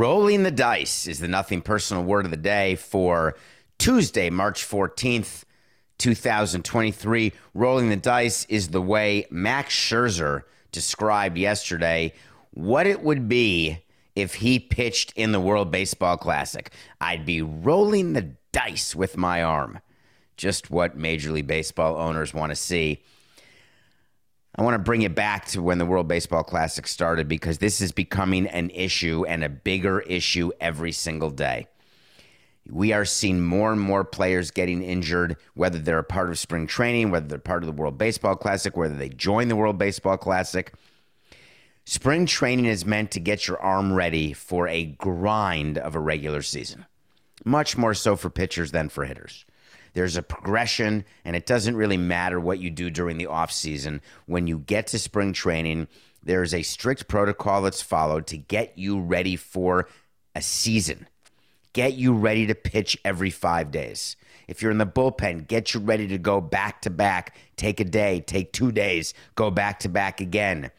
Rolling the dice is the nothing personal word of the day for Tuesday, March 14th, 2023. Rolling the dice is the way Max Scherzer described yesterday what it would be if he pitched in the World Baseball Classic. I'd be rolling the dice with my arm. Just what Major League Baseball owners want to see. I want to bring it back to when the World Baseball Classic started because this is becoming an issue and a bigger issue every single day. We are seeing more and more players getting injured, whether they're a part of spring training, whether they're part of the World Baseball Classic, whether they join the World Baseball Classic. Spring training is meant to get your arm ready for a grind of a regular season, much more so for pitchers than for hitters. There's a progression, and it doesn't really matter what you do during the offseason. When you get to spring training, there's a strict protocol that's followed to get you ready for a season. Get you ready to pitch every five days. If you're in the bullpen, get you ready to go back to back. Take a day, take two days, go back to back again.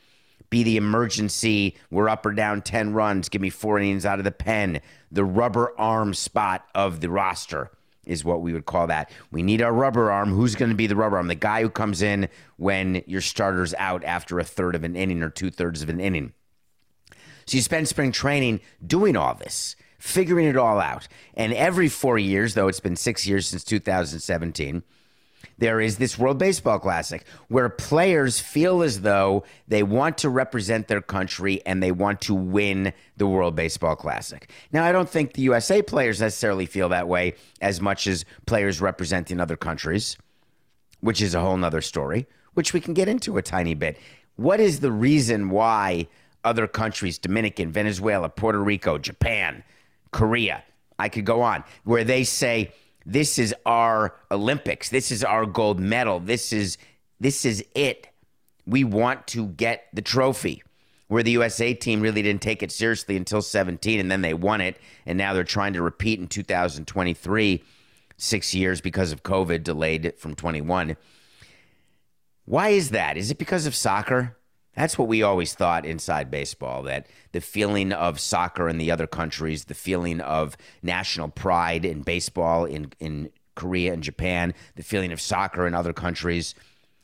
Be the emergency, we're up or down 10 runs, give me four innings out of the pen. The rubber arm spot of the roster is what we would call that. We need our rubber arm. Who's going to be the rubber arm? The guy who comes in when your starter's out after a third of an inning or two thirds of an inning. So you spend spring training doing all this, figuring it all out. And every four years, though it's been six years since 2017, there is this World Baseball Classic where players feel as though they want to represent their country and they want to win the World Baseball Classic. Now, I don't think the USA players necessarily feel that way as much as players representing other countries, which is a whole nother story, which we can get into a tiny bit. What is the reason why other countries, Dominican, Venezuela, Puerto Rico, Japan, Korea, I could go on, where they say, this is our Olympics. This is our gold medal. This is this is it. We want to get the trophy. Where the USA team really didn't take it seriously until 17 and then they won it and now they're trying to repeat in 2023 6 years because of COVID delayed from 21. Why is that? Is it because of soccer? That's what we always thought inside baseball that the feeling of soccer in the other countries, the feeling of national pride in baseball in, in Korea and Japan, the feeling of soccer in other countries,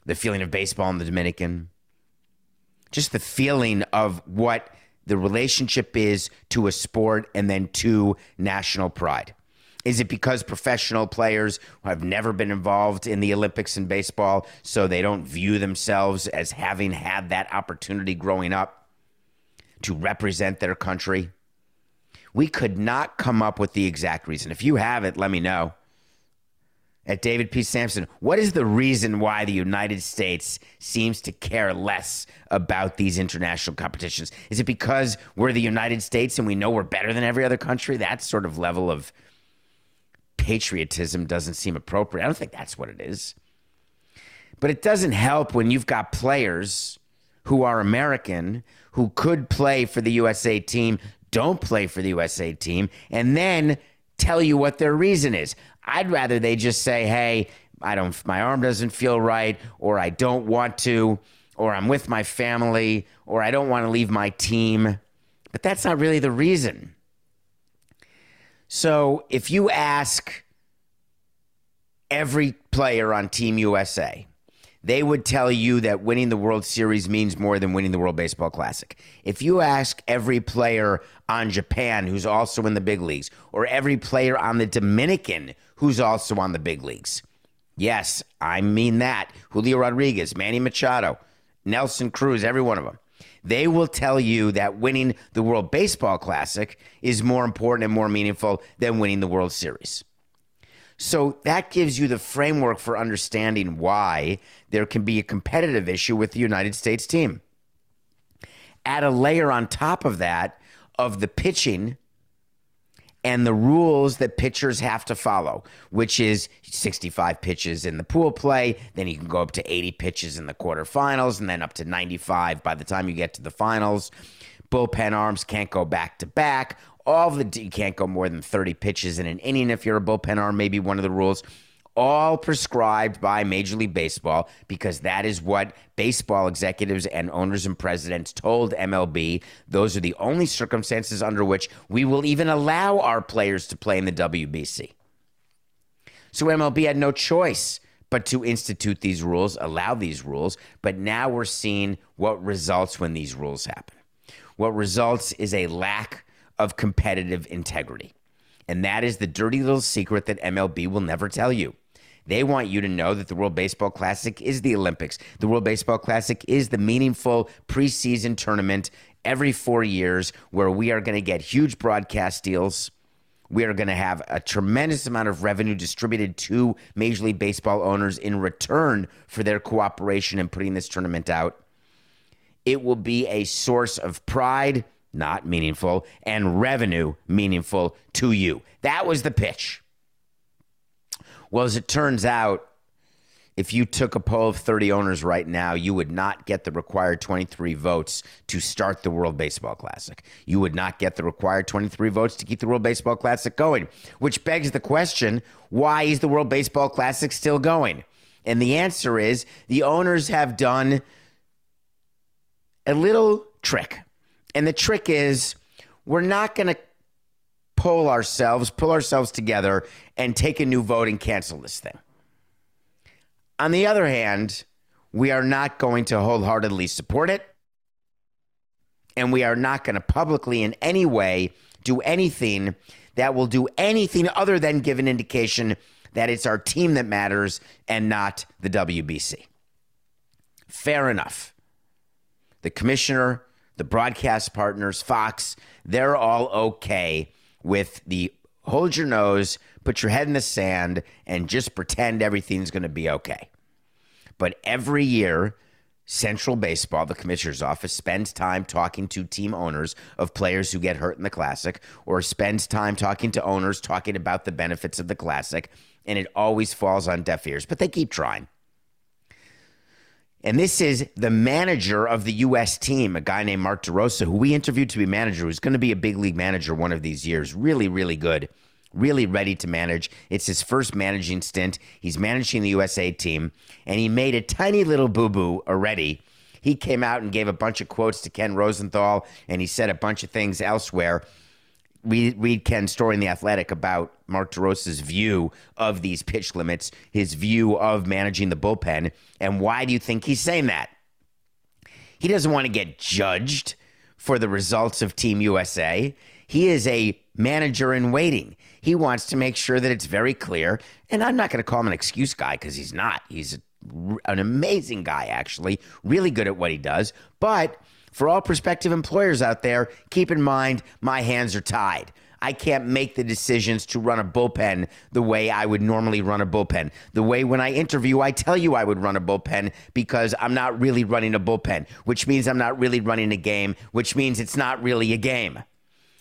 the feeling of baseball in the Dominican, just the feeling of what the relationship is to a sport and then to national pride. Is it because professional players have never been involved in the Olympics in baseball, so they don't view themselves as having had that opportunity growing up to represent their country? We could not come up with the exact reason. If you have it, let me know. At David P. Samson, what is the reason why the United States seems to care less about these international competitions? Is it because we're the United States and we know we're better than every other country? That sort of level of patriotism doesn't seem appropriate. I don't think that's what it is. But it doesn't help when you've got players who are American who could play for the USA team, don't play for the USA team, and then tell you what their reason is. I'd rather they just say, hey, I don't, my arm doesn't feel right, or I don't want to, or I'm with my family, or I don't want to leave my team. But that's not really the reason. So if you ask every player on Team USA, they would tell you that winning the World Series means more than winning the World Baseball Classic. If you ask every player on Japan who's also in the big leagues, or every player on the Dominican who's also on the big leagues, yes, I mean that. Julio Rodriguez, Manny Machado, Nelson Cruz, every one of them. They will tell you that winning the World Baseball Classic is more important and more meaningful than winning the World Series. So that gives you the framework for understanding why there can be a competitive issue with the United States team. Add a layer on top of that of the pitching and the rules that pitchers have to follow, which is 65 pitches in the pool play, then you can go up to 80 pitches in the quarterfinals, and then up to 95 by the time you get to the finals. Bullpen arms can't go back to back all the you can't go more than 30 pitches in an inning if you're a bullpen arm, maybe one of the rules. All prescribed by Major League Baseball because that is what baseball executives and owners and presidents told MLB. Those are the only circumstances under which we will even allow our players to play in the WBC. So MLB had no choice but to institute these rules, allow these rules. But now we're seeing what results when these rules happen. What results is a lack of competitive integrity. And that is the dirty little secret that MLB will never tell you. They want you to know that the World Baseball Classic is the Olympics. The World Baseball Classic is the meaningful preseason tournament every four years where we are going to get huge broadcast deals. We are going to have a tremendous amount of revenue distributed to Major League Baseball owners in return for their cooperation in putting this tournament out. It will be a source of pride not meaningful, and revenue meaningful to you. That was the pitch. Well, as it turns out, if you took a poll of 30 owners right now, you would not get the required 23 votes to start the World Baseball Classic. You would not get the required 23 votes to keep the World Baseball Classic going, which begs the question why is the World Baseball Classic still going? And the answer is the owners have done a little trick. And the trick is, we're not going to pull ourselves, pull ourselves together, and take a new vote and cancel this thing. On the other hand, we are not going to wholeheartedly support it. And we are not going to publicly in any way do anything that will do anything other than give an indication that it's our team that matters and not the WBC. Fair enough. The commissioner the broadcast partners, Fox, they're all okay with the hold your nose, put your head in the sand, and just pretend everything's going to be okay. But every year, Central Baseball, the commissioner's office, spends time talking to team owners of players who get hurt in the Classic, or spends time talking to owners talking about the benefits of the Classic, and it always falls on deaf ears. But they keep trying. And this is the manager of the U.S. team, a guy named Mark DeRosa, who we interviewed to be manager, who's going to be a big league manager one of these years. Really, really good. Really ready to manage. It's his first managing stint. He's managing the USA team, and he made a tiny little boo boo already. He came out and gave a bunch of quotes to Ken Rosenthal, and he said a bunch of things elsewhere read, read Ken's story in The Athletic about Mark DeRosa's view of these pitch limits, his view of managing the bullpen. And why do you think he's saying that? He doesn't want to get judged for the results of Team USA. He is a manager in waiting. He wants to make sure that it's very clear. And I'm not going to call him an excuse guy because he's not. He's an amazing guy, actually, really good at what he does. But for all prospective employers out there, keep in mind my hands are tied. I can't make the decisions to run a bullpen the way I would normally run a bullpen. The way when I interview, I tell you I would run a bullpen because I'm not really running a bullpen, which means I'm not really running a game, which means it's not really a game.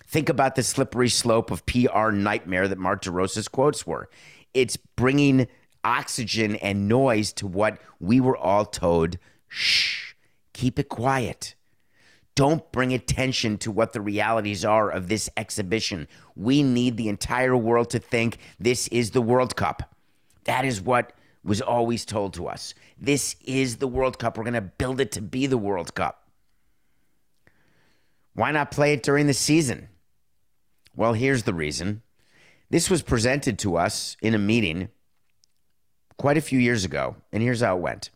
Think about the slippery slope of PR nightmare that Mark DeRosa's quotes were. It's bringing oxygen and noise to what we were all told shh, keep it quiet. Don't bring attention to what the realities are of this exhibition. We need the entire world to think this is the World Cup. That is what was always told to us this is the World Cup. We're going to build it to be the World Cup. Why not play it during the season? Well, here's the reason. This was presented to us in a meeting quite a few years ago, and here's how it went.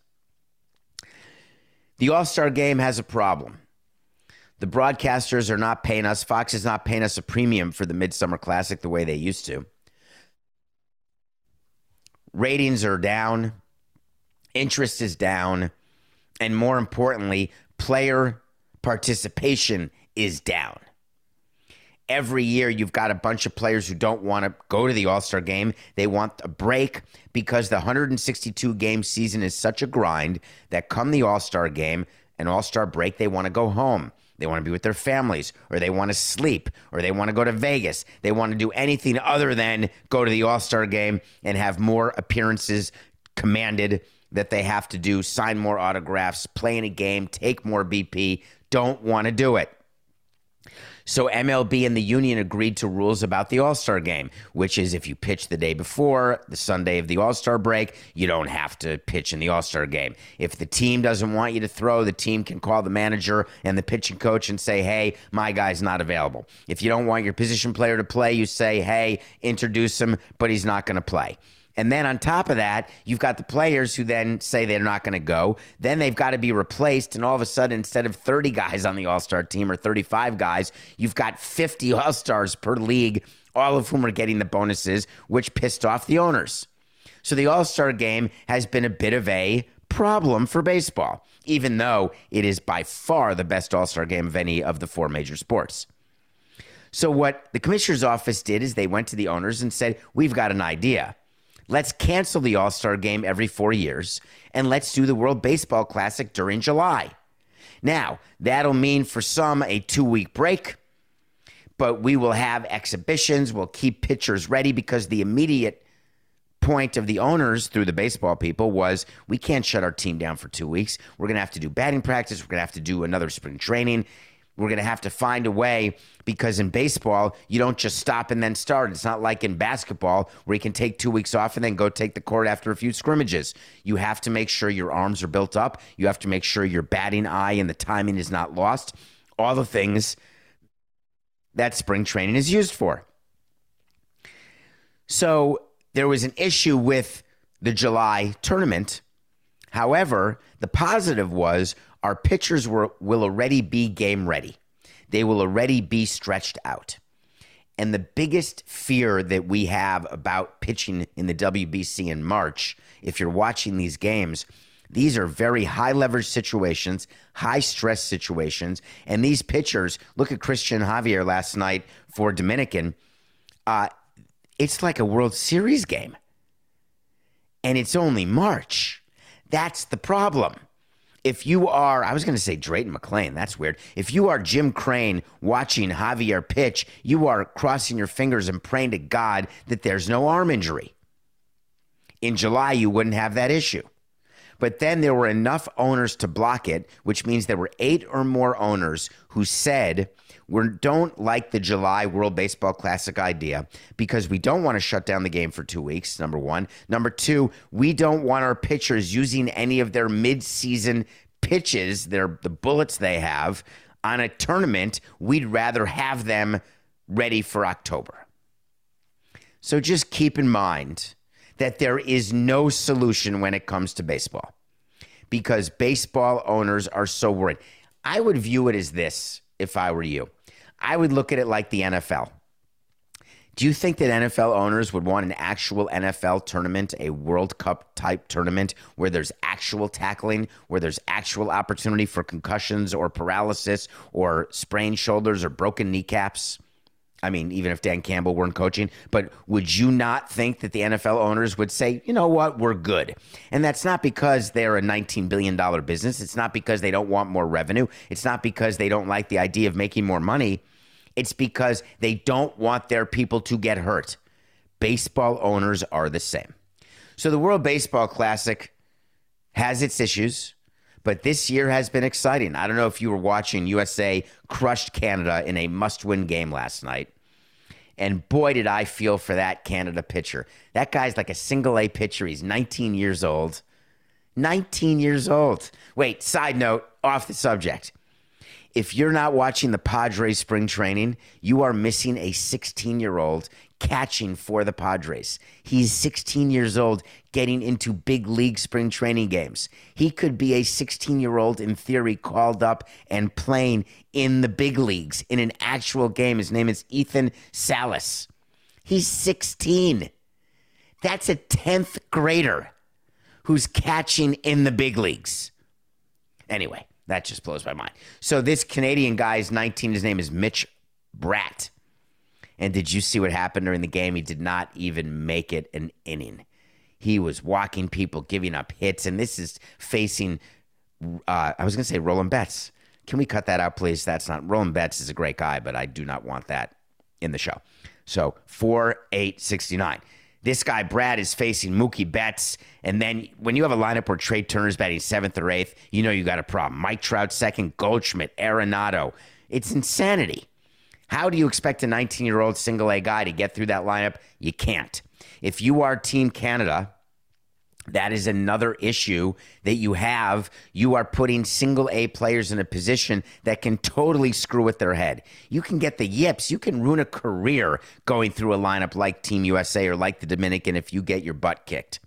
The All Star game has a problem. The broadcasters are not paying us, Fox is not paying us a premium for the Midsummer Classic the way they used to. Ratings are down, interest is down, and more importantly, player participation is down. Every year, you've got a bunch of players who don't want to go to the All Star game. They want a break because the 162 game season is such a grind that come the All Star game, an All Star break, they want to go home. They want to be with their families, or they want to sleep, or they want to go to Vegas. They want to do anything other than go to the All Star game and have more appearances commanded that they have to do, sign more autographs, play in a game, take more BP. Don't want to do it. So MLB and the union agreed to rules about the All Star game, which is if you pitch the day before, the Sunday of the All Star break, you don't have to pitch in the All Star game. If the team doesn't want you to throw, the team can call the manager and the pitching coach and say, hey, my guy's not available. If you don't want your position player to play, you say, hey, introduce him, but he's not going to play. And then on top of that, you've got the players who then say they're not going to go. Then they've got to be replaced. And all of a sudden, instead of 30 guys on the All Star team or 35 guys, you've got 50 All Stars per league, all of whom are getting the bonuses, which pissed off the owners. So the All Star game has been a bit of a problem for baseball, even though it is by far the best All Star game of any of the four major sports. So, what the commissioner's office did is they went to the owners and said, We've got an idea. Let's cancel the All Star game every four years and let's do the World Baseball Classic during July. Now, that'll mean for some a two week break, but we will have exhibitions. We'll keep pitchers ready because the immediate point of the owners through the baseball people was we can't shut our team down for two weeks. We're going to have to do batting practice. We're going to have to do another spring training. We're going to have to find a way because in baseball, you don't just stop and then start. It's not like in basketball where you can take two weeks off and then go take the court after a few scrimmages. You have to make sure your arms are built up. You have to make sure your batting eye and the timing is not lost. All the things that spring training is used for. So there was an issue with the July tournament. However, the positive was our pitchers were, will already be game ready. They will already be stretched out. And the biggest fear that we have about pitching in the WBC in March, if you're watching these games, these are very high leverage situations, high stress situations. And these pitchers, look at Cristian Javier last night for Dominican. Uh, it's like a World Series game. And it's only March. That's the problem if you are, I was going to say Drayton McLane, that's weird. If you are Jim Crane watching Javier pitch, you are crossing your fingers and praying to God that there's no arm injury. In July, you wouldn't have that issue. But then there were enough owners to block it, which means there were eight or more owners who said, we don't like the July World Baseball Classic idea because we don't want to shut down the game for two weeks, number one. Number two, we don't want our pitchers using any of their midseason pitches, their the bullets they have on a tournament. We'd rather have them ready for October. So just keep in mind that there is no solution when it comes to baseball because baseball owners are so worried. I would view it as this if I were you. I would look at it like the NFL. Do you think that NFL owners would want an actual NFL tournament, a World Cup type tournament where there's actual tackling, where there's actual opportunity for concussions or paralysis or sprained shoulders or broken kneecaps? I mean, even if Dan Campbell weren't coaching, but would you not think that the NFL owners would say, you know what, we're good? And that's not because they're a $19 billion business. It's not because they don't want more revenue. It's not because they don't like the idea of making more money. It's because they don't want their people to get hurt. Baseball owners are the same. So the World Baseball Classic has its issues, but this year has been exciting. I don't know if you were watching USA crushed Canada in a must win game last night. And boy, did I feel for that Canada pitcher. That guy's like a single A pitcher. He's 19 years old. 19 years old. Wait, side note, off the subject. If you're not watching the Padres spring training, you are missing a 16 year old catching for the Padres. He's 16 years old getting into big league spring training games. He could be a 16 year old, in theory, called up and playing in the big leagues in an actual game. His name is Ethan Salas. He's 16. That's a 10th grader who's catching in the big leagues. Anyway, that just blows my mind. So this Canadian guy is 19. His name is Mitch Bratt. And did you see what happened during the game? He did not even make it an inning. He was walking people, giving up hits, and this is facing. Uh, I was going to say Roland Betts. Can we cut that out, please? That's not Roland Betts is a great guy, but I do not want that in the show. So four eight sixty nine. This guy Bratt is facing Mookie Betts, and then when you have a lineup where Trea Turner's batting seventh or eighth, you know you got a problem. Mike Trout second, Goldschmidt, Arenado. It's insanity. How do you expect a 19 year old single A guy to get through that lineup? You can't. If you are Team Canada, that is another issue that you have. You are putting single A players in a position that can totally screw with their head. You can get the yips. You can ruin a career going through a lineup like Team USA or like the Dominican if you get your butt kicked.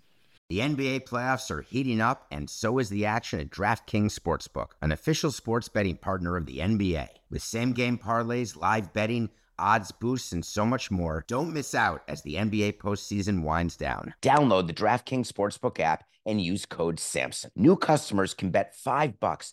The NBA playoffs are heating up, and so is the action at DraftKings Sportsbook, an official sports betting partner of the NBA. With same game parlays, live betting, odds boosts, and so much more, don't miss out as the NBA postseason winds down. Download the DraftKings Sportsbook app and use code SAMSON. New customers can bet 5 bucks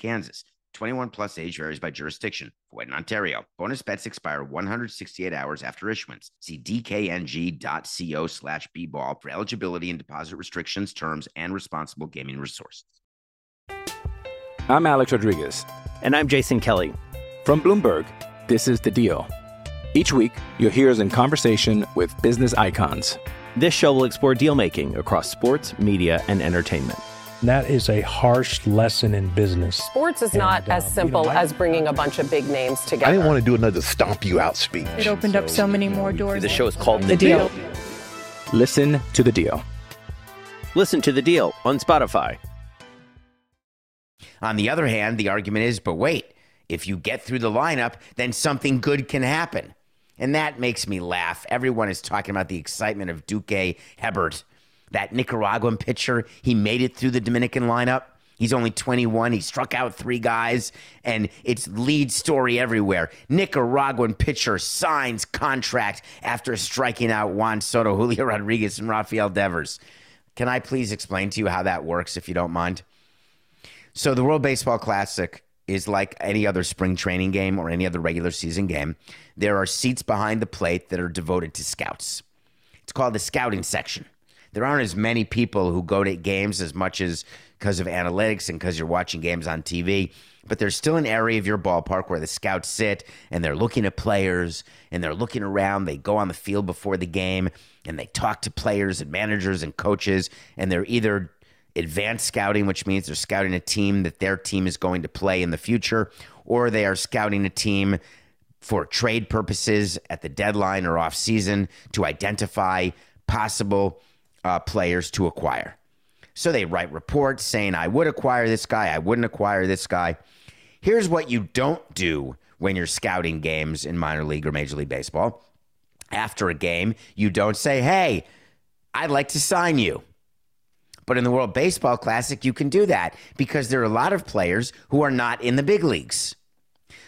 Kansas. 21 plus age varies by jurisdiction. Void in Ontario. Bonus bets expire 168 hours after issuance. See dkng.co slash bball for eligibility and deposit restrictions, terms, and responsible gaming resources. I'm Alex Rodriguez. And I'm Jason Kelly. From Bloomberg, this is The Deal. Each week, you'll hear us in conversation with business icons. This show will explore deal making across sports, media, and entertainment. That is a harsh lesson in business. Sports is not And, uh, as you simple know, I- as bringing a bunch of big names together. I didn't want to do another stomp you out speech. It opened up so many more doors. The show is called The, The deal. Deal. Listen to The Deal. Listen to The Deal on Spotify. On the other hand, the argument is, but wait, if you get through the lineup, then something good can happen. And that makes me laugh. Everyone is talking about the excitement of Duque Hebbert, that Nicaraguan pitcher. He made it through the Dominican lineup. He's only 21. He struck out three guys, and it's lead story everywhere. Nicaraguan pitcher signs contract after striking out Juan Soto, Julio Rodriguez, and Rafael Devers. Can I please explain to you how that works, if you don't mind? So the World Baseball Classic is like any other spring training game or any other regular season game. There are seats behind the plate that are devoted to scouts. It's called the scouting section. There aren't as many people who go to games as much as because of analytics and because you're watching games on TV. But there's still an area of your ballpark where the scouts sit and they're looking at players and they're looking around. They go on the field before the game and they talk to players and managers and coaches. And they're either advanced scouting, which means they're scouting a team that their team is going to play in the future, or they are scouting a team for trade purposes at the deadline or off season to identify possible uh, players to acquire. So they write reports saying, I would acquire this guy, I wouldn't acquire this guy. Here's what you don't do when you're scouting games in minor league or major league baseball. After a game, you don't say, Hey, I'd like to sign you. But in the World Baseball Classic, you can do that because there are a lot of players who are not in the big leagues.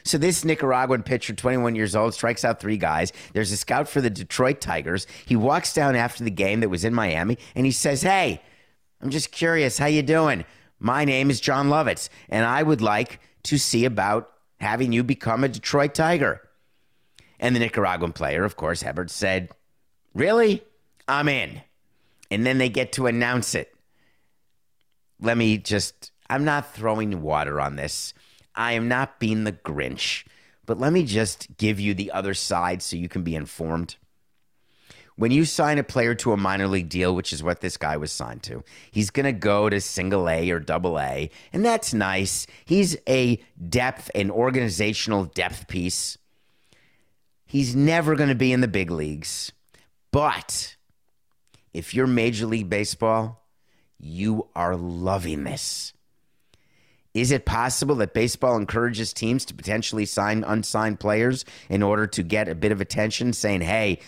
So this Nicaraguan pitcher, 21 years old, strikes out three guys. There's a scout for the Detroit Tigers. He walks down after the game that was in Miami and he says, "Hey, I'm just curious, how you doing? My name is John Lovitz, and I would like to see about having you become a Detroit Tiger." And the Nicaraguan player, of course, Hebbert said, Really? I'm in. And then they get to announce it. Let me just, I'm not throwing water on this. I am not being the Grinch, but let me just give you the other side so you can be informed. When you sign a player to a minor league deal, which is what this guy was signed to, he's going to go to single A or double A, and that's nice. He's a depth and organizational depth piece. He's never going to be in the big leagues. But if you're Major League Baseball, you are loving this. Is it possible that baseball encourages teams to potentially sign unsigned players in order to get a bit of attention, saying, hey,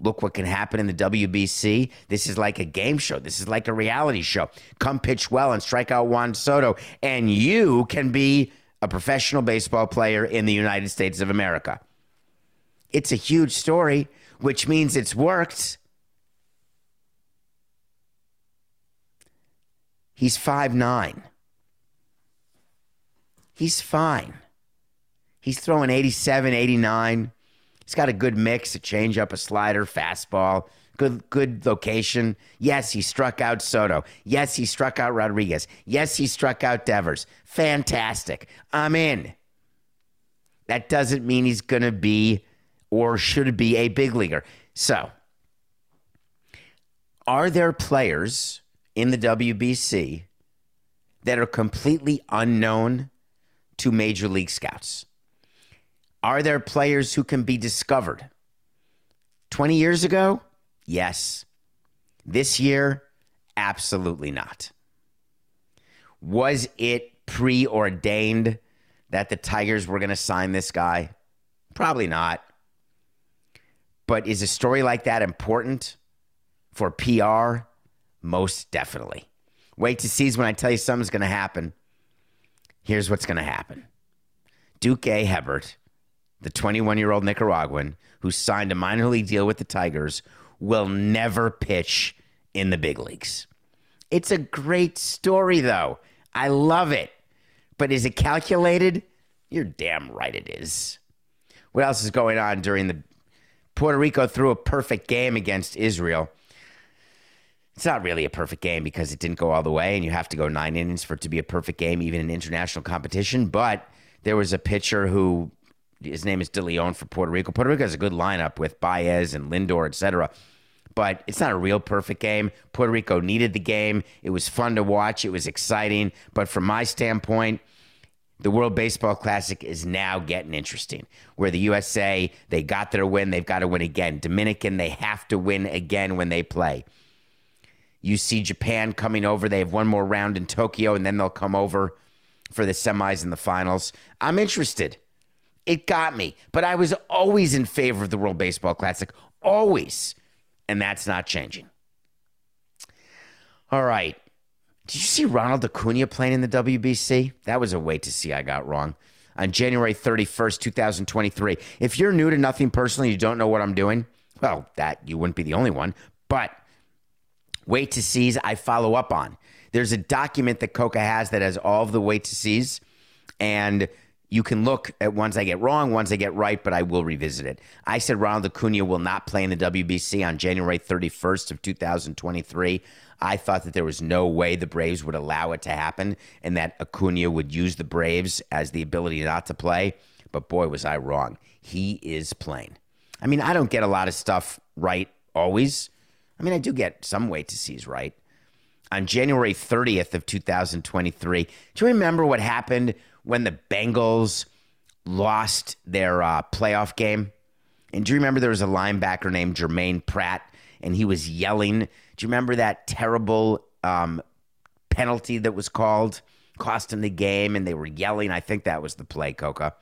look what can happen in the WBC. This is like a game show. This is like a reality show. Come pitch well and strike out Juan Soto, and you can be a professional baseball player in the United States of America. It's a huge story, which means it's worked. He's five nine. He's fine. He's throwing 87, 89. He's got a good mix, a changeup, a slider, fastball, good good location. Yes, he struck out Soto. Yes, he struck out Rodriguez. Yes, he struck out Devers. Fantastic. I'm in. That doesn't mean he's going to be or should be a big leaguer. So, are there players in the WBC that are completely unknown to major league scouts? Are there players who can be discovered? 20 years ago? Yes. This year? Absolutely not. Was it preordained that the Tigers were going to sign this guy? Probably not. But is a story like that important for PR? Most definitely. Wait to see when I tell you something's going to happen. Here's what's going to happen Duque Hebbert the 21 year old Nicaraguan who signed a minor league deal with the Tigers, will never pitch in the big leagues. It's a great story, though. I love it. But is it calculated? You're damn right it is. What else is going on during the Puerto Rico threw a perfect game against Israel? It's not really a perfect game because it didn't go all the way, and you have to go nine innings for it to be a perfect game, even in international competition. But there was a pitcher who his name is De Leon for Puerto Rico. Puerto Rico has a good lineup with Baez and Lindor, etc. But it's not a real perfect game. Puerto Rico needed the game. It was fun to watch. It was exciting. But from my standpoint, the World Baseball Classic is now getting interesting. Where the USA, they got their win, they've got to win again. Dominican, they have to win again when they play. You see Japan coming over. They have one more round in Tokyo, and then they'll come over for the semis and the finals. I'm interested. It got me. But I was always in favor of the World Baseball Classic, always. And that's not changing. All right. Did you see Ronald Acuna playing in the WBC? That was a wait to see I got wrong. On January 31st, 2023. If you're new to nothing personally, you don't know what I'm doing, well, that you wouldn't be the only one. But wait to sees I follow up on. There's a document that Coca has that has all of the wait to sees. And you can look at ones I get wrong, ones I get right, but I will revisit it. I said Ronald Acuna will not play in the WBC on January 31st of 2023. I thought that there was no way the Braves would allow it to happen and that Acuna would use the Braves as the ability not to play. But boy, was I wrong. He is playing. I mean, I don't get a lot of stuff right always. I mean, I do get some way to seize right. On January 30th of 2023, do you remember what happened when the Bengals lost their uh, playoff game. And do you remember there was a linebacker named Germaine Pratt and he was yelling? Do you remember that terrible um, penalty that was called? Cost him the game and they were yelling. I think that was the play, Coca.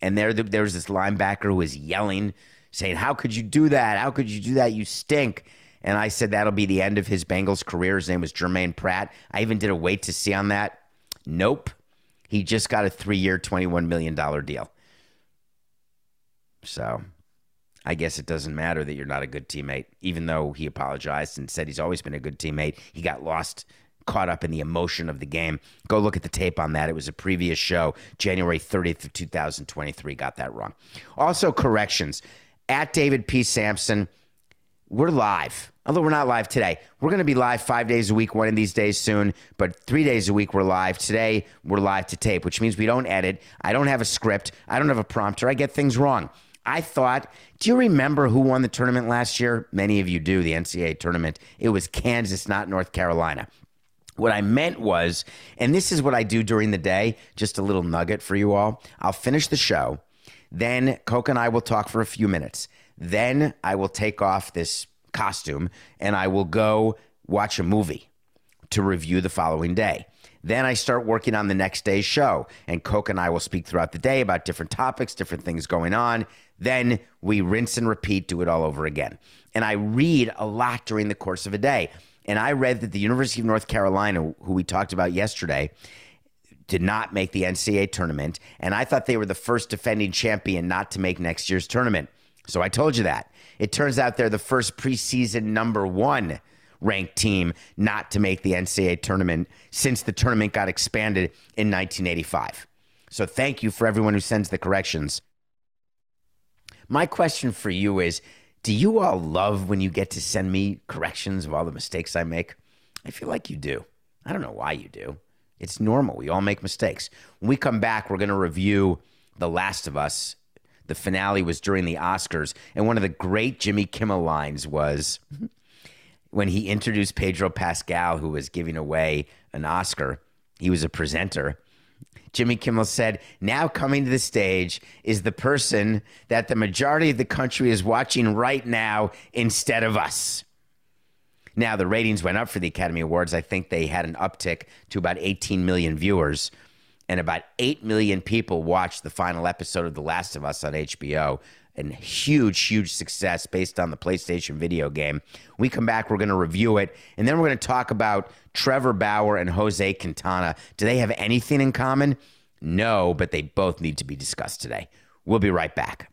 And there, there was this linebacker who was yelling, saying, How could you do that? How could you do that? You stink. And I said that'll be the end of his Bengals career. His name was Germaine Pratt. I even did a wait to see on that. Nope. He just got a three year, $21 million deal. So I guess it doesn't matter that you're not a good teammate, even though he apologized and said he's always been a good teammate. He got lost caught up in the emotion of the game. Go look at the tape on that. It was a previous show, January 30th of 2023. Got that wrong. Also, corrections. At David P. Samson, we're live. Although we're not live today. We're going to be live five days a week, one of these days soon, but three days a week we're live. Today we're live to tape, which means we don't edit. I don't have a script. I don't have a prompter. I get things wrong. I thought, do you remember who won the tournament last year? Many of you do, the NCAA tournament. It was Kansas, not North Carolina. What I meant was, and this is what I do during the day, just a little nugget for you all. I'll finish the show. Then Coke and I will talk for a few minutes. Then I will take off this costume and I will go watch a movie to review the following day. Then I start working on the next day's show, and Coke and I will speak throughout the day about different topics, different things going on. Then we rinse and repeat, do it all over again. And I read a lot during the course of a day. And I read that the University of North Carolina, who we talked about yesterday, did not make the NCAA tournament. And I thought they were the first defending champion not to make next year's tournament. So I told you that. It turns out they're the first preseason number one ranked team not to make the NCAA tournament since the tournament got expanded in 1985. So thank you for everyone who sends the corrections. My question for you is Do you all love when you get to send me corrections of all the mistakes I make? I feel like you do. I don't know why you do. It's normal. We all make mistakes. When we come back, we're going to review The Last of Us. The finale was during the Oscars, and one of the great Jimmy Kimmel lines was when he introduced Pedro Pascal, who was giving away an Oscar. He was a presenter. Jimmy Kimmel said, Now coming to the stage is the person that the majority of the country is watching right now instead of us. Now, the ratings went up for the Academy Awards. I think they had an uptick to about 18 million viewers, and about 8 million people watched the final episode of The Last of Us on HBO. And huge, huge success based on the PlayStation video game. We come back, we're going to review it, and then we're going to talk about Trevor Bauer and Jose Quintana. Do they have anything in common? No, but they both need to be discussed today. We'll be right back.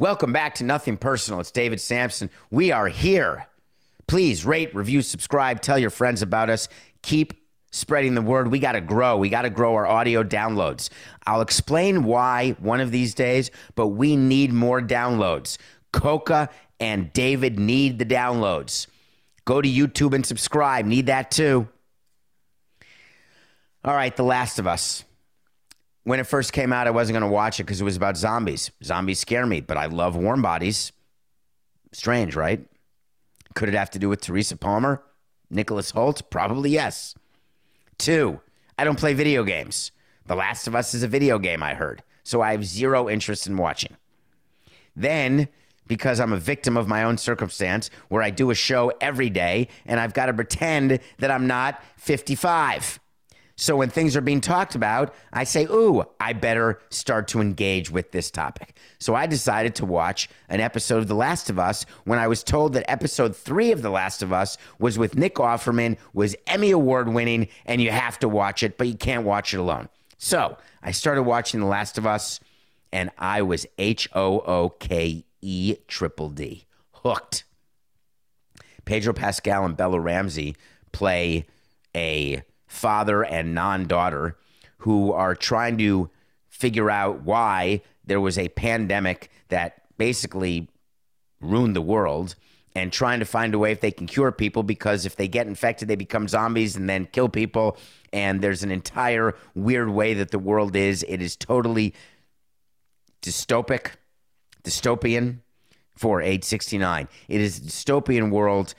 Welcome back to Nothing Personal. It's David Samson. We are here. Please rate, review, subscribe, tell your friends about us. Keep spreading the word. We got to grow. We got to grow our audio downloads. I'll explain why one of these days, but we need more downloads. Coca and David need the downloads. Go to YouTube and subscribe. Need that too. All right, The Last of Us when it first came out, I wasn't going to watch it because it was about zombies. Zombies scare me, but I love warm bodies. Strange, right? Could it have to do with Teresa Palmer? Nicholas Hoult? Probably yes. Two, I don't play video games. The Last of Us is a video game, I heard. So I have zero interest in watching. Then, because I'm a victim of my own circumstance, where I do a show every day and I've got to pretend that I'm not 55. So when things are being talked about, I say, ooh, I better start to engage with this topic. So I decided to watch an episode of The Last of Us when I was told that episode three of The Last of Us was with Nick Offerman, was Emmy Award winning, and you have to watch it, but you can't watch it alone. So I started watching The Last of Us, and I was H O O K E triple D, hooked. Pedro Pascal and Bella Ramsey play a father and non daughter who are trying to figure out why there was a pandemic that basically ruined the world and trying to find a way if they can cure people because if they get infected, they become zombies and then kill people. And there's an entire weird way that the world is. It is totally dystopic, dystopian for age 69. It is dystopian world,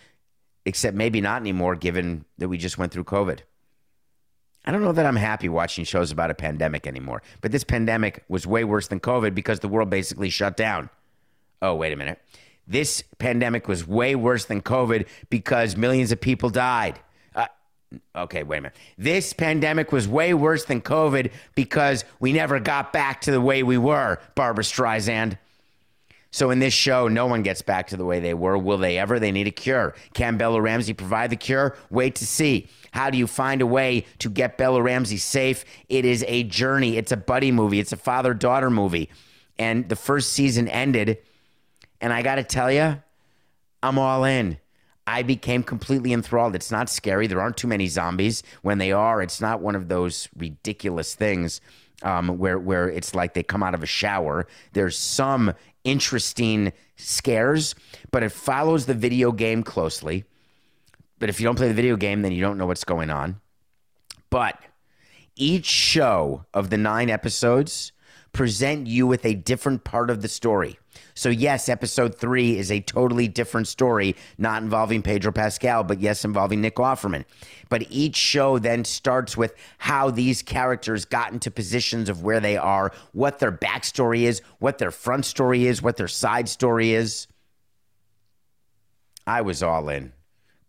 except maybe not anymore, given that we just went through COVID. I don't know that I'm happy watching shows about a pandemic anymore. But this pandemic was way worse than COVID because the world basically shut down. Oh, wait a minute. This pandemic was way worse than COVID because millions of people died. Uh, okay, wait a minute. This pandemic was way worse than COVID because we never got back to the way we were, Barbra Streisand. So in this show, no one gets back to the way they were. Will they ever? They need a cure. Can Bella Ramsey provide the cure? Wait to see. How do you find a way to get Bella Ramsey safe? It is a journey. It's a buddy movie. It's a father daughter movie. And the first season ended. And I got to tell you, I'm all in. I became completely enthralled. It's not scary. There aren't too many zombies. When they are, it's not one of those ridiculous things um, where where it's like they come out of a shower. There's some interesting scares, but it follows the video game closely. But if you don't play the video game, then you don't know what's going on. But each show of the nine episodes present you with a different part of the story. So, yes, episode three is a totally different story, not involving Pedro Pascal, but yes, involving Nick Offerman. But each show then starts with how these characters got into positions of where they are, what their backstory is, what their front story is, what their side story is. I was all in.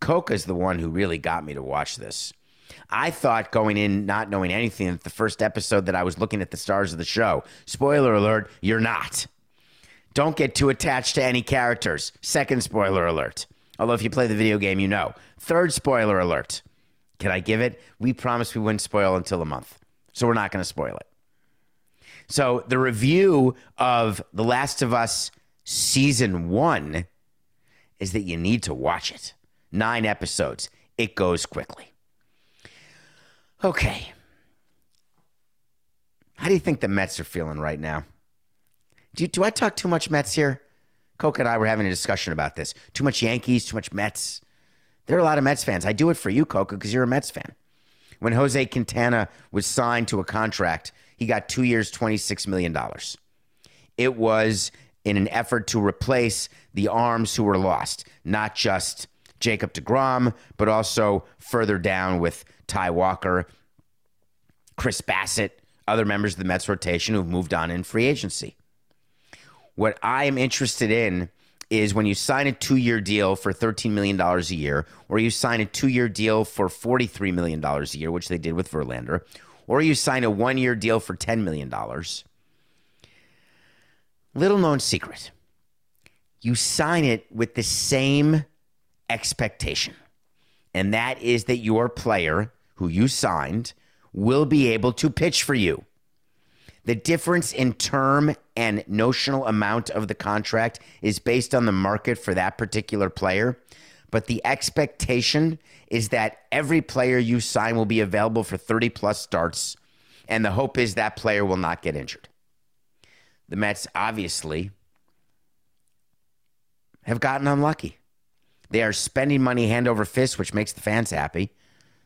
Coca's the one who really got me to watch this. I thought going in not knowing anything that the first episode that I was looking at the stars of the show. Spoiler alert, you're not. Don't get too attached to any characters. Second spoiler alert. Although if you play the video game, you know. Third spoiler alert. Can I give it? We promised we wouldn't spoil until a month. So we're not going to spoil it. So the review of The Last of Us season 1 is that you need to watch it. 9 episodes. It goes quickly. Okay. How do you think the Mets are feeling right now? Do, do I talk too much Mets here? Coke and I were having a discussion about this. Too much Yankees, too much Mets. There are a lot of Mets fans. I do it for you, Coca, because you're a Mets fan. When Jose Quintana was signed to a contract, he got two years, $26 million. It was in an effort to replace the arms who were lost, not just Jacob DeGrom, but also further down with Ty Walker, Chris Bassitt, other members of the Mets rotation who've moved on in free agency. What I am interested in is when you sign a two year deal for $13 million a year, or you sign a two year deal for $43 million a year, which they did with Verlander, or you sign a one year deal for $10 million. Little known secret you sign it with the same expectation, and that is that your player who you signed will be able to pitch for you. The difference in term and notional amount of the contract is based on the market for that particular player. But the expectation is that every player you sign will be available for 30 plus starts. And the hope is that player will not get injured. The Mets obviously have gotten unlucky. They are spending money hand over fist, which makes the fans happy.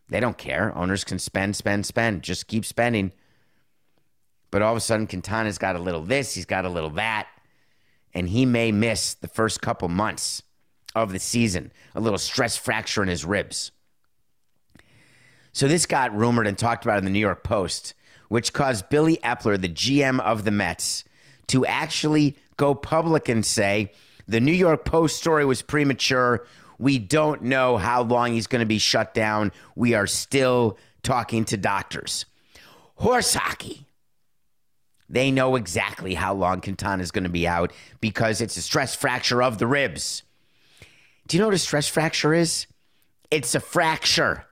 They don't care. Owners can spend, spend, spend. Just keep spending. But all of a sudden, Quintana's got a little this, he's got a little that, and he may miss the first couple months of the season. A little stress fracture in his ribs. So this got rumored and talked about in the New York Post, which caused Billy Eppler, the GM of the Mets, to actually go public and say the New York Post story was premature. We don't know how long he's going to be shut down. We are still talking to doctors. Horse hockey. They know exactly how long Quintana is going to be out because it's a stress fracture of the ribs. Do you know what a stress fracture is? It's a fracture.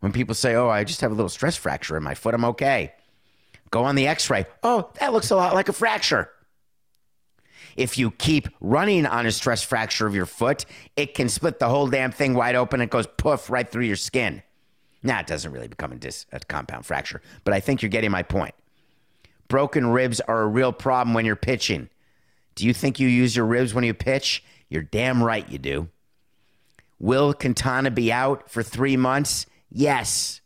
When people say, Oh, I just have a little stress fracture in my foot, I'm okay. Go on the x ray. Oh, that looks a lot like a fracture. If you keep running on a stress fracture of your foot, it can split the whole damn thing wide open. It goes poof right through your skin. Now, it doesn't really become a, dis- a compound fracture, but I think you're getting my point. Broken ribs are a real problem when you're pitching. Do you think you use your ribs when you pitch? You're damn right you do. Will Quintana be out for three months? Yes.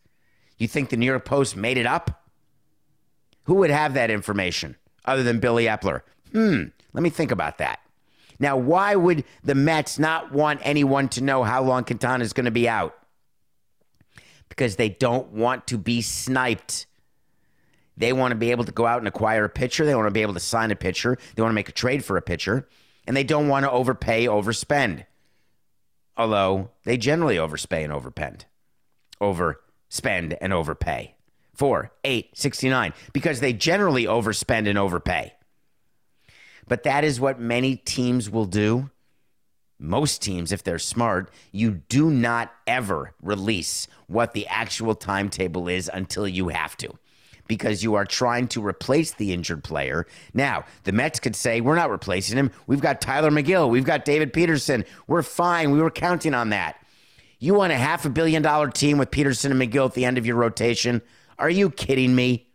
You think the New York Post made it up? Who would have that information other than Billy Eppler? Hmm, let me think about that. Now, why would the Mets not want anyone to know how long Quintana is going to be out? Because they don't want to be sniped. They want to be able to go out and acquire a pitcher. They want to be able to sign a pitcher. They want to make a trade for a pitcher. and they don't want to overpay, overspend. Although they generally overspay and overpend, overspend and overpay. Four, eight, 69, because they generally overspend and overpay. But that is what many teams will do. Most teams, if they're smart, you do not ever release what the actual timetable is until you have to because you are trying to replace the injured player. Now, the Mets could say, We're not replacing him. We've got Tylor Megill. We've got David Peterson. We're fine. We were counting on that. You want a half a billion dollar team with Peterson and McGill at the end of your rotation? Are you kidding me?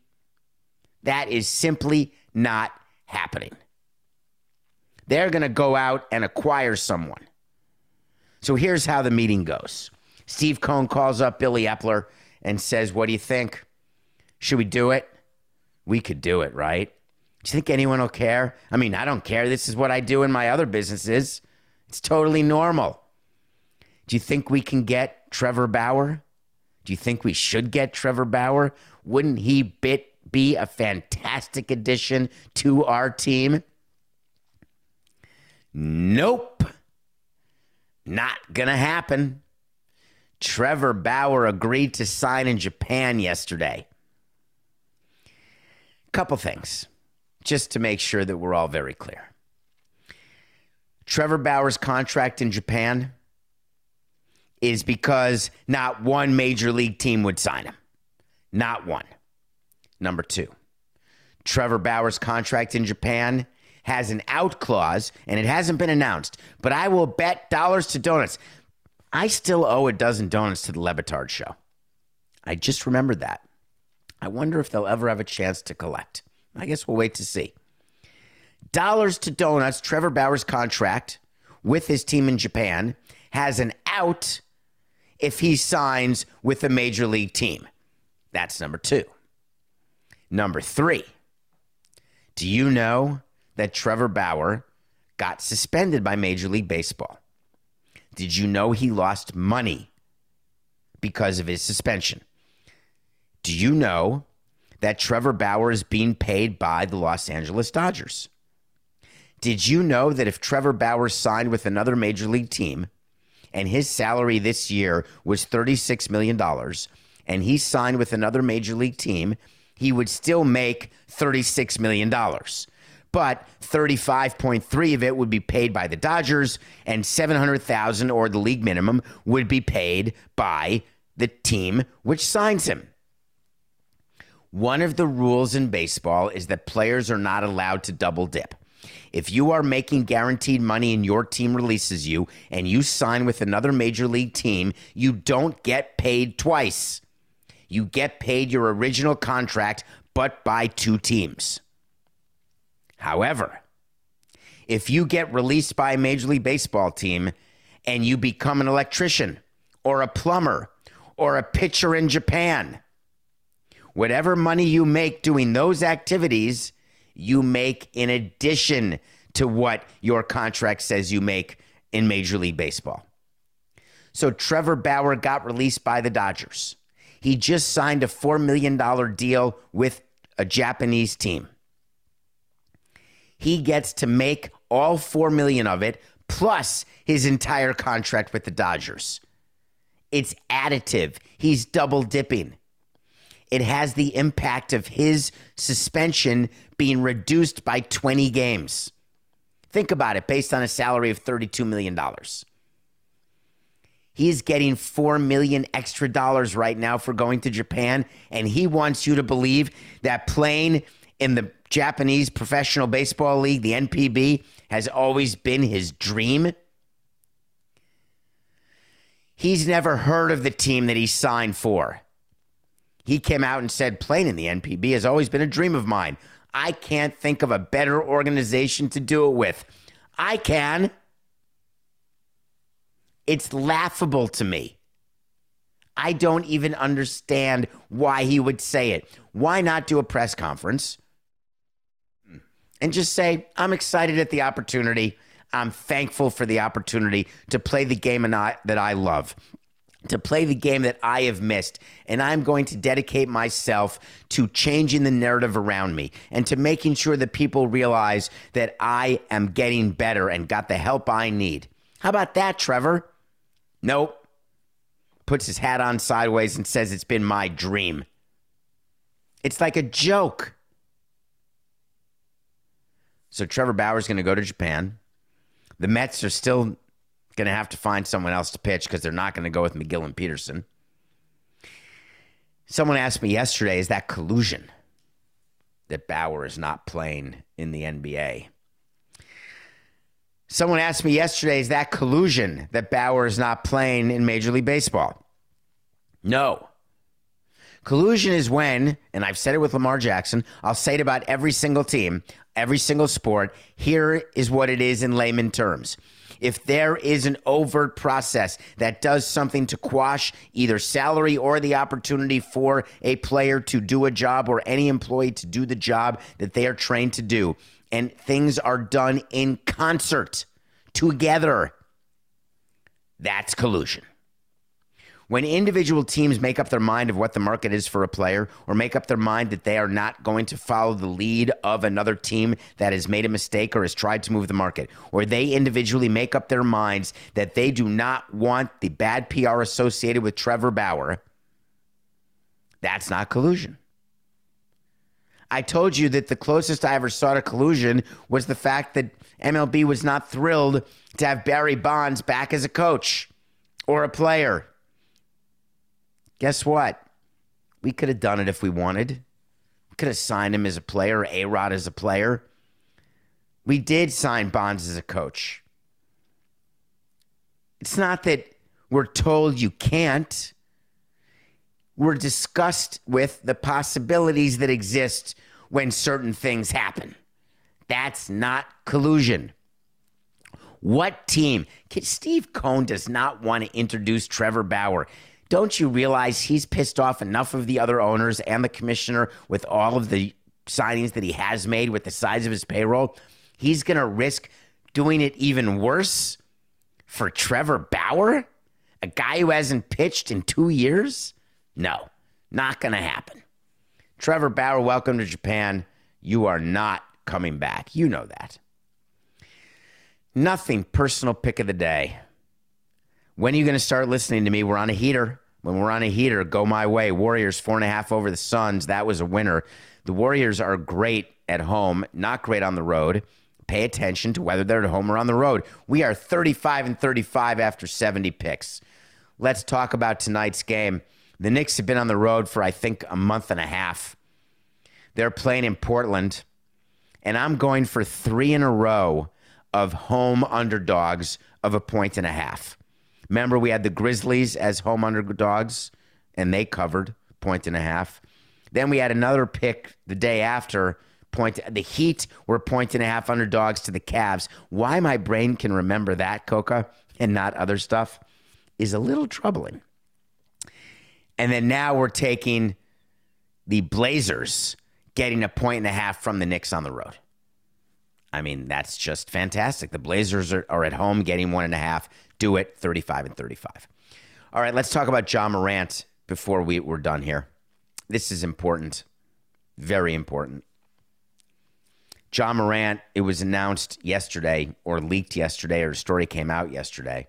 That is simply not happening. They're going to go out and acquire someone. So here's how the meeting goes Steve Cohen calls up Billy Eppler and says, What do you think? Should we do it? We could do it, right? Do you think anyone will care? I mean, I don't care. This is what I do in my other businesses. It's totally normal. Do you think we can get Trevor Bauer? Do you think we should get Trevor Bauer? Wouldn't he bit be a fantastic addition to our team? Nope. Not gonna happen. Trevor Bauer agreed to sign in Japan yesterday. Couple things, just to make sure that we're all very clear. Trevor Bauer's contract in Japan is because not one major league team would sign him. Not one. Number two, Trevor Bauer's contract in Japan has an out clause and it hasn't been announced, but I will bet dollars to donuts. I still owe a dozen donuts to the Le Batard show. I just remembered that. I wonder if they'll ever have a chance to collect. I guess we'll wait to see. Dollars to donuts, Trevor Bauer's contract with his team in Japan has an out if he signs with a major league team. That's number two. Number three, do you know that Trevor Bauer got suspended by Major League Baseball? Did you know he lost money because of his suspension? Do you know that Trevor Bauer is being paid by the Los Angeles Dodgers? Did you know that if Trevor Bauer signed with another major league team and his salary this year was $36 million and he signed with another major league team, he would still make $36 million? But 35.3 of it would be paid by the Dodgers and 700,000 or the league minimum would be paid by the team which signs him. One of the rules in baseball is that players are not allowed to double dip. If you are making guaranteed money and your team releases you and you sign with another major league team, you don't get paid twice. You get paid your original contract, but by two teams. However, if you get released by a Major League Baseball team and you become an electrician or a plumber or a pitcher in Japan, whatever money you make doing those activities, you make in addition to what your contract says you make in Major League Baseball. So Trevor Bauer got released by the Dodgers. He just signed a $4 million deal with a Japanese team he gets to make all 4 million of it plus his entire contract with the Dodgers. It's additive. He's double dipping. It has the impact of his suspension being reduced by 20 games. Think about it based on a salary of $32 million. He's getting 4 million extra dollars right now for going to Japan and he wants you to believe that playing in the Japanese Professional Baseball League, the NPB, has always been his dream. He's never heard of the team that he signed for. He came out and said, playing in the NPB has always been a dream of mine. I can't think of a better organization to do it with. I can. It's laughable to me. I don't even understand why he would say it. Why not do a press conference? And just say, I'm excited at the opportunity. I'm thankful for the opportunity to play the game that I love. to play the game that I have missed. And I'm going to dedicate myself to changing the narrative around me and to making sure that people realize that I am getting better and got the help I need. How about that, Trevor? Nope. Puts his hat on sideways and says it's been my dream. It's like a joke. So Trevor Bauer's going to go to Japan. The Mets are still going to have to find someone else to pitch because they're not going to go with Megill and Peterson. Someone asked me yesterday, is that collusion that Bauer is not playing in the NBA? Someone asked me yesterday, is that collusion that Bauer is not playing in Major League Baseball? No. Collusion is when, and I've said it with Lamar Jackson, I'll say it about every single team, every single sport. Here is what it is in layman terms. If there is an overt process that does something to quash either salary or the opportunity for a player to do a job or any employee to do the job that they are trained to do, and things are done in concert together, that's collusion. When individual teams make up their mind of what the market is for a player or make up their mind that they are not going to follow the lead of another team that has made a mistake or has tried to move the market, or they individually make up their minds that they do not want the bad PR associated with Trevor Bauer, that's not collusion. I told you that the closest I ever saw to collusion was the fact that MLB was not thrilled to have Barry Bonds back as a coach or a player. Guess what? We could have done it if we wanted. We could have signed him as a player, A Rod as a player. We did sign Bonds as a coach. It's not that we're told you can't. We're discussed with the possibilities that exist when certain things happen. That's not collusion. What team? Steve Cohen does not want to introduce Trevor Bauer. Don't you realize he's pissed off enough of the other owners and the commissioner with all of the signings that he has made with the size of his payroll? He's going to risk doing it even worse for Trevor Bauer, a guy who hasn't pitched in two years? No, not going to happen. Trevor Bauer, welcome to Japan. You are not coming back. You know that. Nothing personal pick of the day. When are you going to start listening to me? We're on a heater. When we're on a heater, go my way. Warriors four and a half over the Suns. That was a winner. The Warriors are great at home, not great on the road. Pay attention to whether they're at home or on the road. We are 35 and 35 after 70 picks. Let's talk about tonight's game. The Knicks have been on the road for, I think, a month and a half. They're playing in Portland, and I'm going for three in a row of home underdogs of a point and a half. Remember, we had the Grizzlies as home underdogs, and they covered point and a half. Then we had another pick the day after. Point the Heat were point and a half underdogs to the Cavs. Why my brain can remember that, Coca, and not other stuff, is a little troubling. And then now we're taking the Blazers getting a point and a half from the Knicks on the road. I mean, that's just fantastic. The Blazers are, are at home getting one and a half do it 35 and 35. All right, let's talk about Ja Morant before we, we're done here. This is important, very important. Ja Morant, it was announced yesterday or leaked yesterday, or a story came out yesterday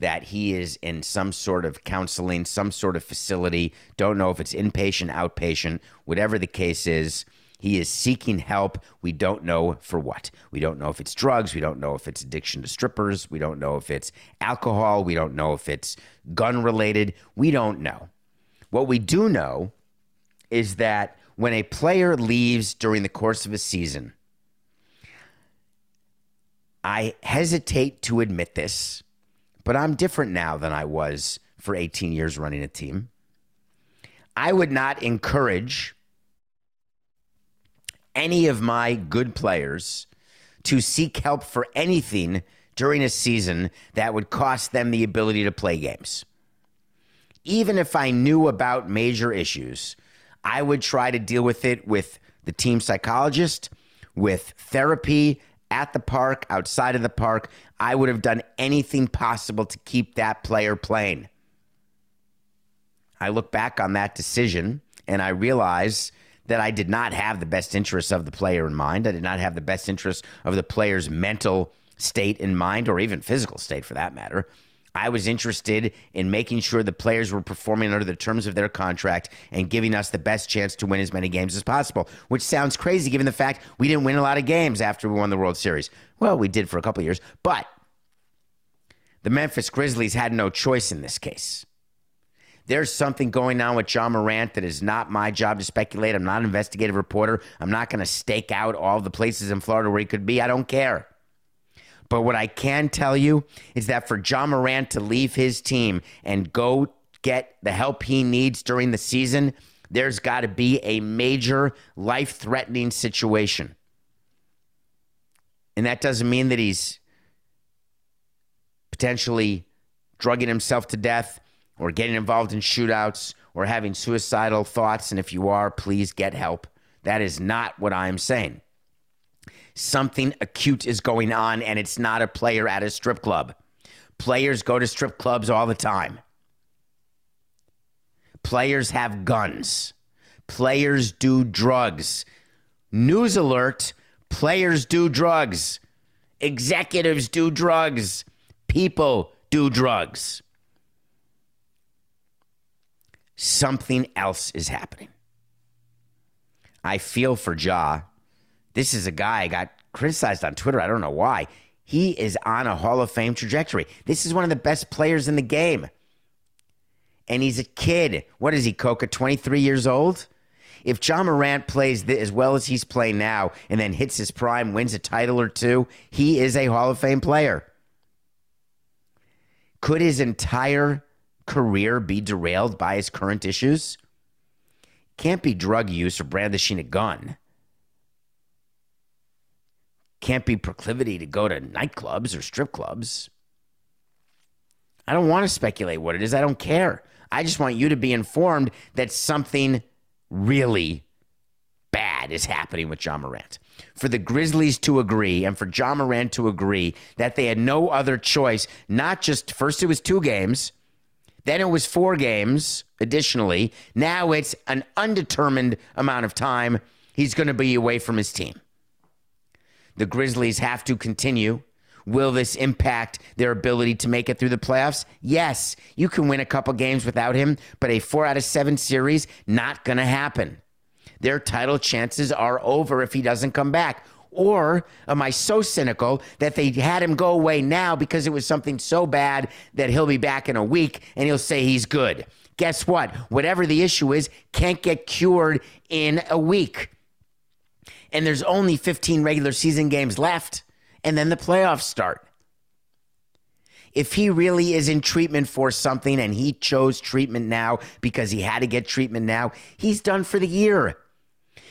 that he is in some sort of counseling, some sort of facility. Don't know if it's inpatient, outpatient, whatever the case is. He is seeking help. We don't know for what. We don't know if it's drugs. We don't know if it's addiction to strippers. We don't know if it's alcohol. We don't know if it's gun related. We don't know. What we do know is that when a player leaves during the course of a season, I hesitate to admit this, but I'm different now than I was for 18 years running a team. I would not encourage any of my good players to seek help for anything during a season that would cost them the ability to play games. Even if I knew about major issues, I would try to deal with it with the team psychologist, with therapy at the park, outside of the park. I would have done anything possible to keep that player playing. I look back on that decision and I realize that I did not have the best interests of the player in mind. I did not have the best interests of the player's mental state in mind, or even physical state for that matter. I was interested in making sure the players were performing under the terms of their contract and giving us the best chance to win as many games as possible, which sounds crazy given the fact we didn't win a lot of games after we won the World Series. Well, we did for a couple years, but the Memphis Grizzlies had no choice in this case. There's something going on with Ja Morant that is not my job to speculate. I'm not an investigative reporter. I'm not going to stake out all the places in Florida where he could be. I don't care. But what I can tell you is that for Ja Morant to leave his team and go get the help he needs during the season, there's got to be a major life threatening situation. And that doesn't mean that he's potentially drugging himself to death or getting involved in shootouts or having suicidal thoughts. And if you are, please get help. That is not what I'm saying. Something acute is going on, and it's not a player at a strip club. Players go to strip clubs all the time. Players have guns. Players do drugs. News alert players do drugs. Executives do drugs. People do drugs. Something else is happening. I feel for Ja. This is a guy I got criticized on Twitter. I don't know why. He is on a Hall of Fame trajectory. This is one of the best players in the game. And he's a kid. What is he, Coca? 23 years old? If Ja Morant plays as well as he's playing now and then hits his prime, wins a title or two, he is a Hall of Fame player. Could his entire career be derailed by his current issues? Can't be drug use or brandishing a gun. Can't be proclivity to go to nightclubs or strip clubs. I don't want to speculate what it is. I don't care. I just want you to be informed that something really bad is happening with Ja Morant. For the Grizzlies to agree and for Ja Morant to agree that they had no other choice, not just first it was two games, then it was four games additionally. Now it's an undetermined amount of time he's going to be away from his team. The Grizzlies have to continue. Will this impact their ability to make it through the playoffs? Yes. You can win a couple games without him, but a four out of seven series, not going to happen. Their title chances are over if he doesn't come back. Or am I so cynical that they had him go away now because it was something so bad that he'll be back in a week and he'll say he's good? Guess what? Whatever the issue is, can't get cured in a week. And there's only 15 regular season games left, and then the playoffs start. If he really is in treatment for something and he chose treatment now because he had to get treatment now, he's done for the year.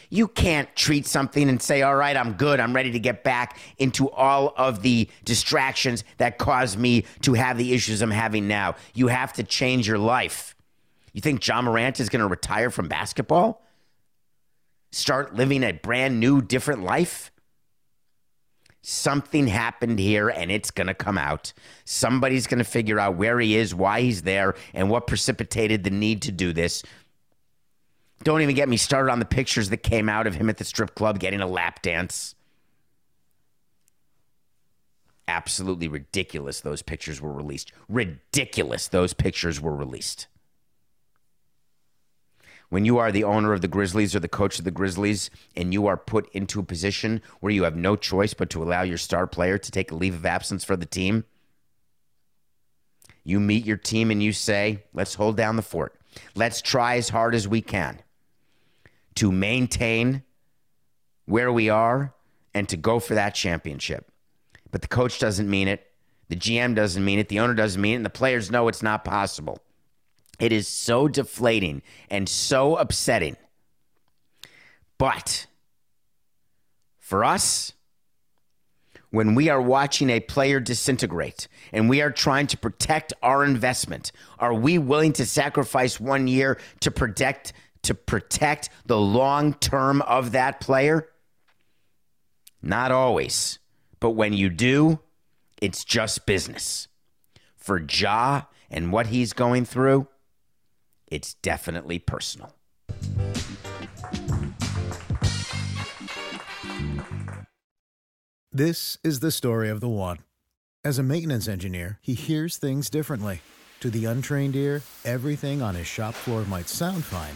You can't treat something and say, all right, I'm good. I'm ready to get back into all of the distractions that caused me to have the issues I'm having now. You have to change your life. You think Ja Morant is going to retire from basketball? Start living a brand new, different life? Something happened here and it's going to come out. Somebody's going to figure out where he is, why he's there, and what precipitated the need to do this. Don't even get me started on the pictures that came out of him at the strip club getting a lap dance. Absolutely ridiculous, those pictures were released. Ridiculous, those pictures were released. When you are the owner of the Grizzlies or the coach of the Grizzlies and you are put into a position where you have no choice but to allow your star player to take a leave of absence for the team, you meet your team and you say, let's hold down the fort. Let's try as hard as we can to maintain where we are and to go for that championship. But the coach doesn't mean it. The GM doesn't mean it. The owner doesn't mean it. And the players know it's not possible. It is so deflating and so upsetting. But for us, when we are watching a player disintegrate and we are trying to protect our investment, are we willing to sacrifice one year to protect to protect the long term of that player? Not always. But when you do, it's just business. For Ja and what he's going through, it's definitely personal. This is the story of the one. As a maintenance engineer, he hears things differently. To the untrained ear, everything on his shop floor might sound fine,